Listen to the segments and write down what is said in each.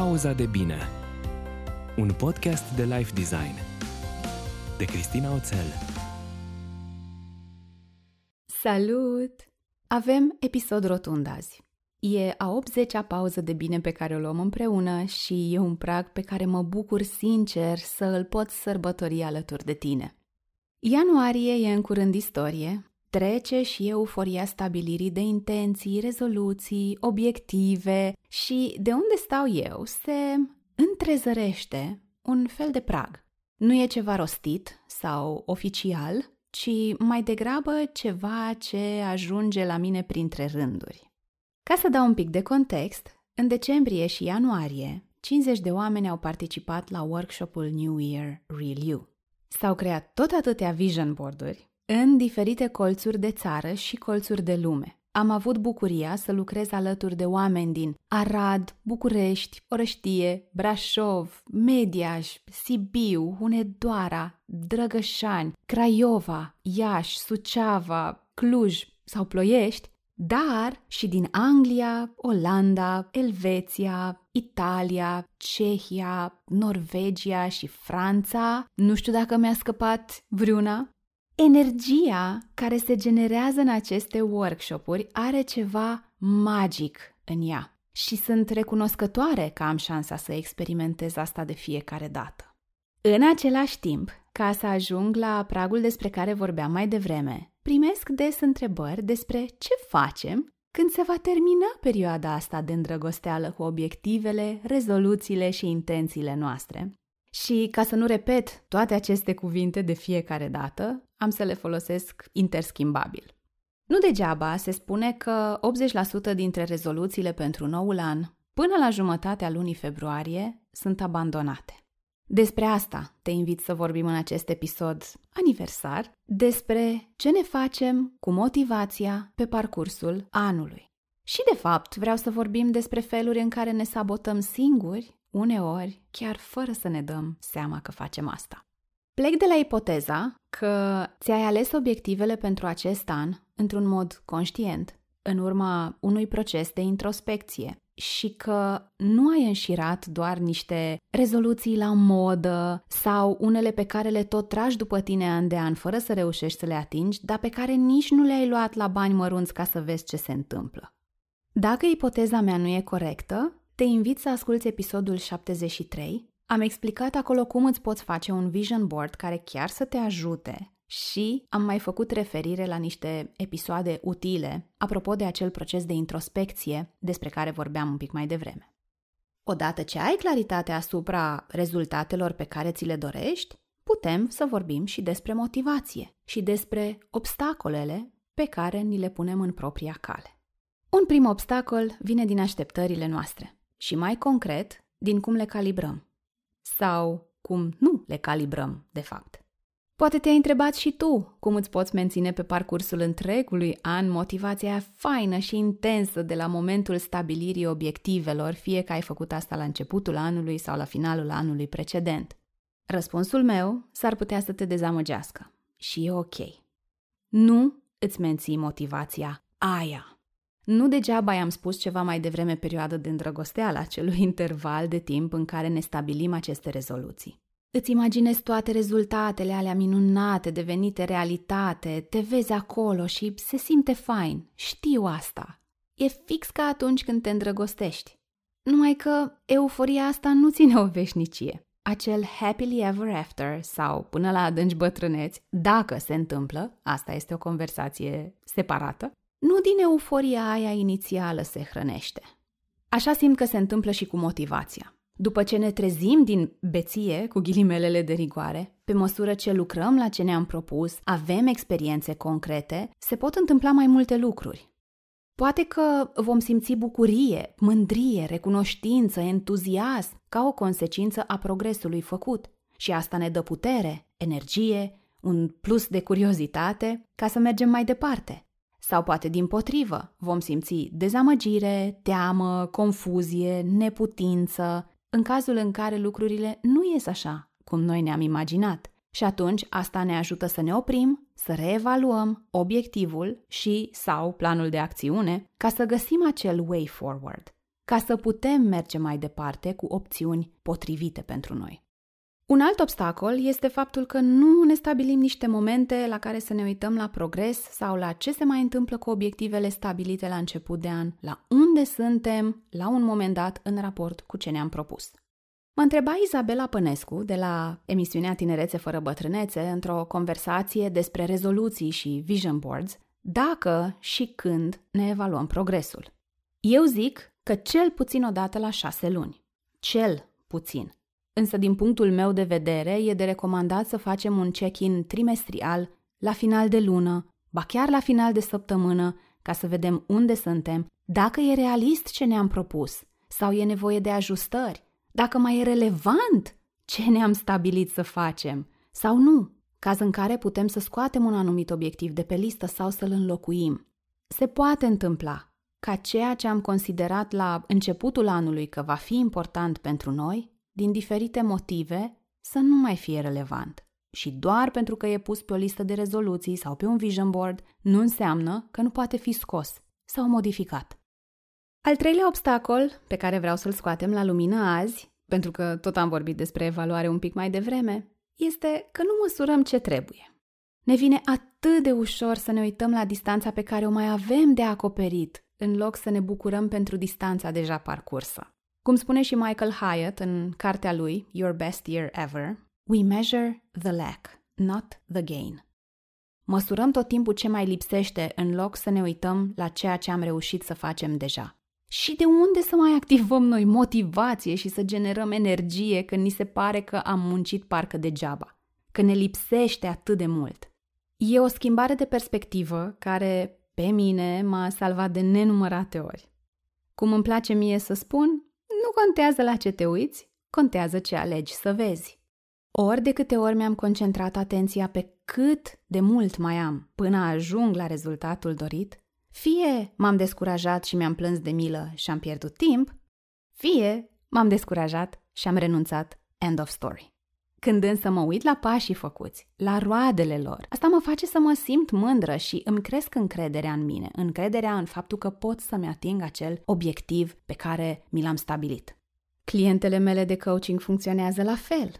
Pauza de bine Un podcast de life design De Cristina Oțel Salut! Avem episod rotund azi. E a 80-a pauză de bine pe care o luăm împreună și e un prag pe care mă bucur sincer să îl pot sărbători alături de tine. Ianuarie e în curând istorie, trece și euforia stabilirii de intenții, rezoluții, obiective și de unde stau eu se întrezărește un fel de prag. Nu e ceva rostit sau oficial, ci mai degrabă ceva ce ajunge la mine printre rânduri. Ca să dau un pic de context, în decembrie și ianuarie, 50 de oameni au participat la workshopul New Year Real You. S-au creat tot atâtea vision board-uri în diferite colțuri de țară și colțuri de lume. Am avut bucuria să lucrez alături de oameni din Arad, București, Orăștie, Brașov, Mediaș, Sibiu, Hunedoara, Drăgășani, Craiova, Iași, Suceava, Cluj sau Ploiești, dar și din Anglia, Olanda, Elveția, Italia, Cehia, Norvegia și Franța. Nu știu dacă mi-a scăpat vreuna. Energia care se generează în aceste workshopuri are ceva magic în ea și sunt recunoscătoare că am șansa să experimentez asta de fiecare dată. În același timp, ca să ajung la pragul despre care vorbeam mai devreme, primesc des întrebări despre ce facem când se va termina perioada asta de îndrăgosteală cu obiectivele, rezoluțiile și intențiile noastre. Și ca să nu repet toate aceste cuvinte de fiecare dată, am să le folosesc interschimbabil. Nu degeaba se spune că 80% dintre rezoluțiile pentru noul an, până la jumătatea lunii februarie, sunt abandonate. Despre asta te invit să vorbim în acest episod aniversar, despre ce ne facem cu motivația pe parcursul anului. Și de fapt vreau să vorbim despre feluri în care ne sabotăm singuri, uneori chiar fără să ne dăm seama că facem asta. Plec de la ipoteza că ți-ai ales obiectivele pentru acest an într-un mod conștient, în urma unui proces de introspecție și că nu ai înșirat doar niște rezoluții la modă sau unele pe care le tot tragi după tine an de an fără să reușești să le atingi, dar pe care nici nu le-ai luat la bani mărunți ca să vezi ce se întâmplă. Dacă ipoteza mea nu e corectă, te invit să asculți episodul 73. Am explicat acolo cum îți poți face un vision board care chiar să te ajute și am mai făcut referire la niște episoade utile apropo de acel proces de introspecție despre care vorbeam un pic mai devreme. Odată ce ai claritate asupra rezultatelor pe care ți le dorești, putem să vorbim și despre motivație și despre obstacolele pe care ni le punem în propria cale. Un prim obstacol vine din așteptările noastre și mai concret din cum le calibrăm sau cum nu le calibrăm, de fapt. Poate te-ai întrebat și tu cum îți poți menține pe parcursul întregului an motivația faină și intensă de la momentul stabilirii obiectivelor, fie că ai făcut asta la începutul anului sau la finalul anului precedent. Răspunsul meu s-ar putea să te dezamăgească și e ok. Nu îți menții motivația aia. Nu degeaba i-am spus ceva mai devreme perioadă de îndrăgosteală acelui interval de timp în care ne stabilim aceste rezoluții. Îți imaginezi toate rezultatele alea minunate devenite realitate, te vezi acolo și se simte fain. Știu asta. E fix ca atunci când te îndrăgostești. Numai că euforia asta nu ține o veșnicie. Acel happily ever after sau până la adânci bătrâneți, dacă se întâmplă, asta este o conversație separată, nu din euforia aia inițială se hrănește. Așa simt că se întâmplă și cu motivația. După ce ne trezim din beție, cu ghilimelele de rigoare, pe măsură ce lucrăm la ce ne-am propus, avem experiențe concrete, se pot întâmpla mai multe lucruri. Poate că vom simți bucurie, mândrie, recunoștință, entuziasm ca o consecință a progresului făcut. Și asta ne dă putere, energie, un plus de curiozitate ca să mergem mai departe. Sau poate din potrivă, vom simți dezamăgire, teamă, confuzie, neputință, în cazul în care lucrurile nu ies așa cum noi ne-am imaginat. Și atunci asta ne ajută să ne oprim, să reevaluăm obiectivul și sau planul de acțiune ca să găsim acel way forward, ca să putem merge mai departe cu opțiuni potrivite pentru noi. Un alt obstacol este faptul că nu ne stabilim niște momente la care să ne uităm la progres sau la ce se mai întâmplă cu obiectivele stabilite la început de an, la unde suntem la un moment dat în raport cu ce ne-am propus. Mă întreba Izabela Pănescu de la emisiunea Tinerețe fără bătrânețe într-o conversație despre rezoluții și vision boards dacă și când ne evaluăm progresul. Eu zic că cel puțin o dată la șase luni. Cel puțin. Însă, din punctul meu de vedere, e de recomandat să facem un check-in trimestrial, la final de lună, ba chiar la final de săptămână, ca să vedem unde suntem, dacă e realist ce ne-am propus sau e nevoie de ajustări, dacă mai e relevant ce ne-am stabilit să facem sau nu, caz în care putem să scoatem un anumit obiectiv de pe listă sau să-l înlocuim. Se poate întâmpla ca ceea ce am considerat la începutul anului că va fi important pentru noi, din diferite motive, să nu mai fie relevant. Și doar pentru că e pus pe o listă de rezoluții sau pe un vision board, nu înseamnă că nu poate fi scos sau modificat. Al treilea obstacol pe care vreau să-l scoatem la lumină azi, pentru că tot am vorbit despre evaluare un pic mai devreme, este că nu măsurăm ce trebuie. Ne vine atât de ușor să ne uităm la distanța pe care o mai avem de acoperit, în loc să ne bucurăm pentru distanța deja parcursă. Cum spune și Michael Hyatt în cartea lui Your Best Year Ever, We measure the lack, not the gain. Măsurăm tot timpul ce mai lipsește în loc să ne uităm la ceea ce am reușit să facem deja. Și de unde să mai activăm noi motivație și să generăm energie când ni se pare că am muncit parcă degeaba, că ne lipsește atât de mult? E o schimbare de perspectivă care, pe mine, m-a salvat de nenumărate ori. Cum îmi place mie să spun, nu contează la ce te uiți, contează ce alegi să vezi. Ori de câte ori mi-am concentrat atenția pe cât de mult mai am până ajung la rezultatul dorit, fie m-am descurajat și mi-am plâns de milă și am pierdut timp, fie m-am descurajat și am renunțat. End of story. Când însă mă uit la pașii făcuți, la roadele lor, asta mă face să mă simt mândră și îmi cresc încrederea în mine, încrederea în faptul că pot să-mi ating acel obiectiv pe care mi l-am stabilit. Clientele mele de coaching funcționează la fel.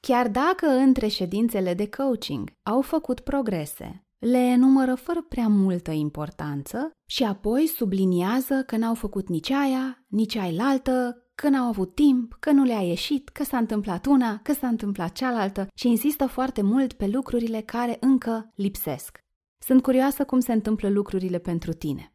Chiar dacă între ședințele de coaching au făcut progrese, le enumără fără prea multă importanță și apoi subliniază că n-au făcut nici aia, nici ailaltă, că n-au avut timp, că nu le-a ieșit, că s-a întâmplat una, că s-a întâmplat cealaltă și insistă foarte mult pe lucrurile care încă lipsesc. Sunt curioasă cum se întâmplă lucrurile pentru tine.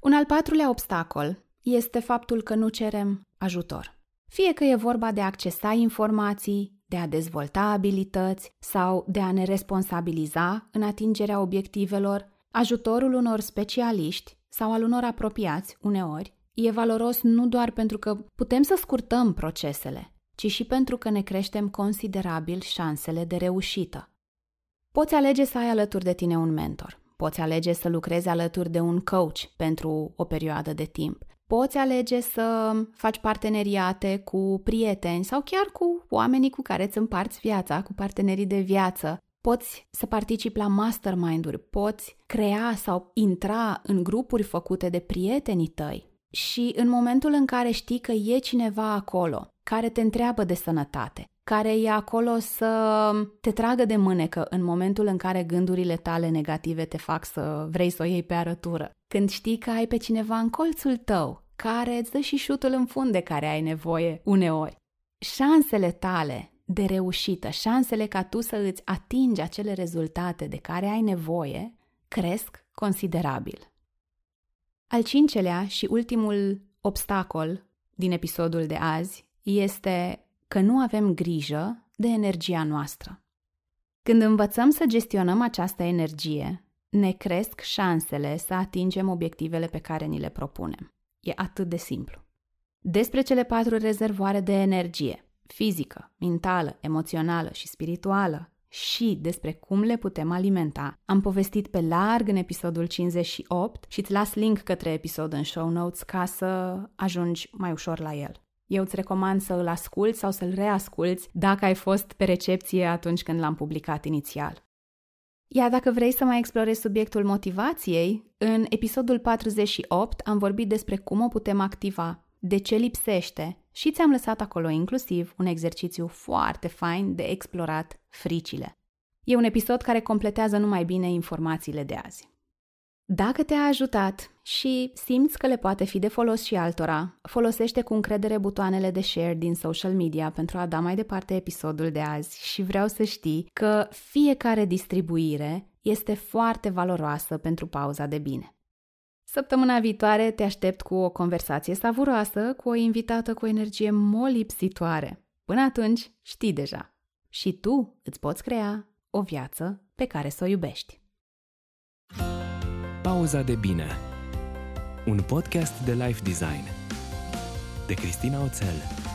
Un al patrulea obstacol este faptul că nu cerem ajutor. Fie că e vorba de a accesa informații, de a dezvolta abilități sau de a ne responsabiliza în atingerea obiectivelor, ajutorul unor specialiști sau al unor apropiați, uneori, e valoros nu doar pentru că putem să scurtăm procesele, ci și pentru că ne creștem considerabil șansele de reușită. Poți alege să ai alături de tine un mentor, poți alege să lucrezi alături de un coach pentru o perioadă de timp, poți alege să faci parteneriate cu prieteni sau chiar cu oamenii cu care îți împarți viața, cu partenerii de viață, poți să participi la mastermind-uri, poți crea sau intra în grupuri făcute de prietenii tăi, și în momentul în care știi că e cineva acolo care te întreabă de sănătate, care e acolo să te tragă de mânecă în momentul în care gândurile tale negative te fac să vrei să o iei pe arătură, când știi că ai pe cineva în colțul tău care îți dă și șutul în fund de care ai nevoie uneori. Șansele tale de reușită, șansele ca tu să îți atingi acele rezultate de care ai nevoie, cresc considerabil. Al cincelea și ultimul obstacol din episodul de azi este că nu avem grijă de energia noastră. Când învățăm să gestionăm această energie, ne cresc șansele să atingem obiectivele pe care ni le propunem. E atât de simplu. Despre cele patru rezervoare de energie, fizică, mentală, emoțională și spirituală, și despre cum le putem alimenta. Am povestit pe larg în episodul 58 și îți las link către episod în show notes ca să ajungi mai ușor la el. Eu îți recomand să îl asculți sau să-l reasculți dacă ai fost pe recepție atunci când l-am publicat inițial. Iar dacă vrei să mai explorezi subiectul motivației, în episodul 48 am vorbit despre cum o putem activa, de ce lipsește și ți-am lăsat acolo inclusiv un exercițiu foarte fain de explorat fricile. E un episod care completează numai bine informațiile de azi. Dacă te-a ajutat și simți că le poate fi de folos și altora, folosește cu încredere butoanele de share din social media pentru a da mai departe episodul de azi și vreau să știi că fiecare distribuire este foarte valoroasă pentru pauza de bine. Săptămâna viitoare te aștept cu o conversație savuroasă cu o invitată cu energie molipsitoare. Până atunci, știi deja. Și tu îți poți crea o viață pe care să o iubești. Pauza de bine Un podcast de life design de Cristina Oțel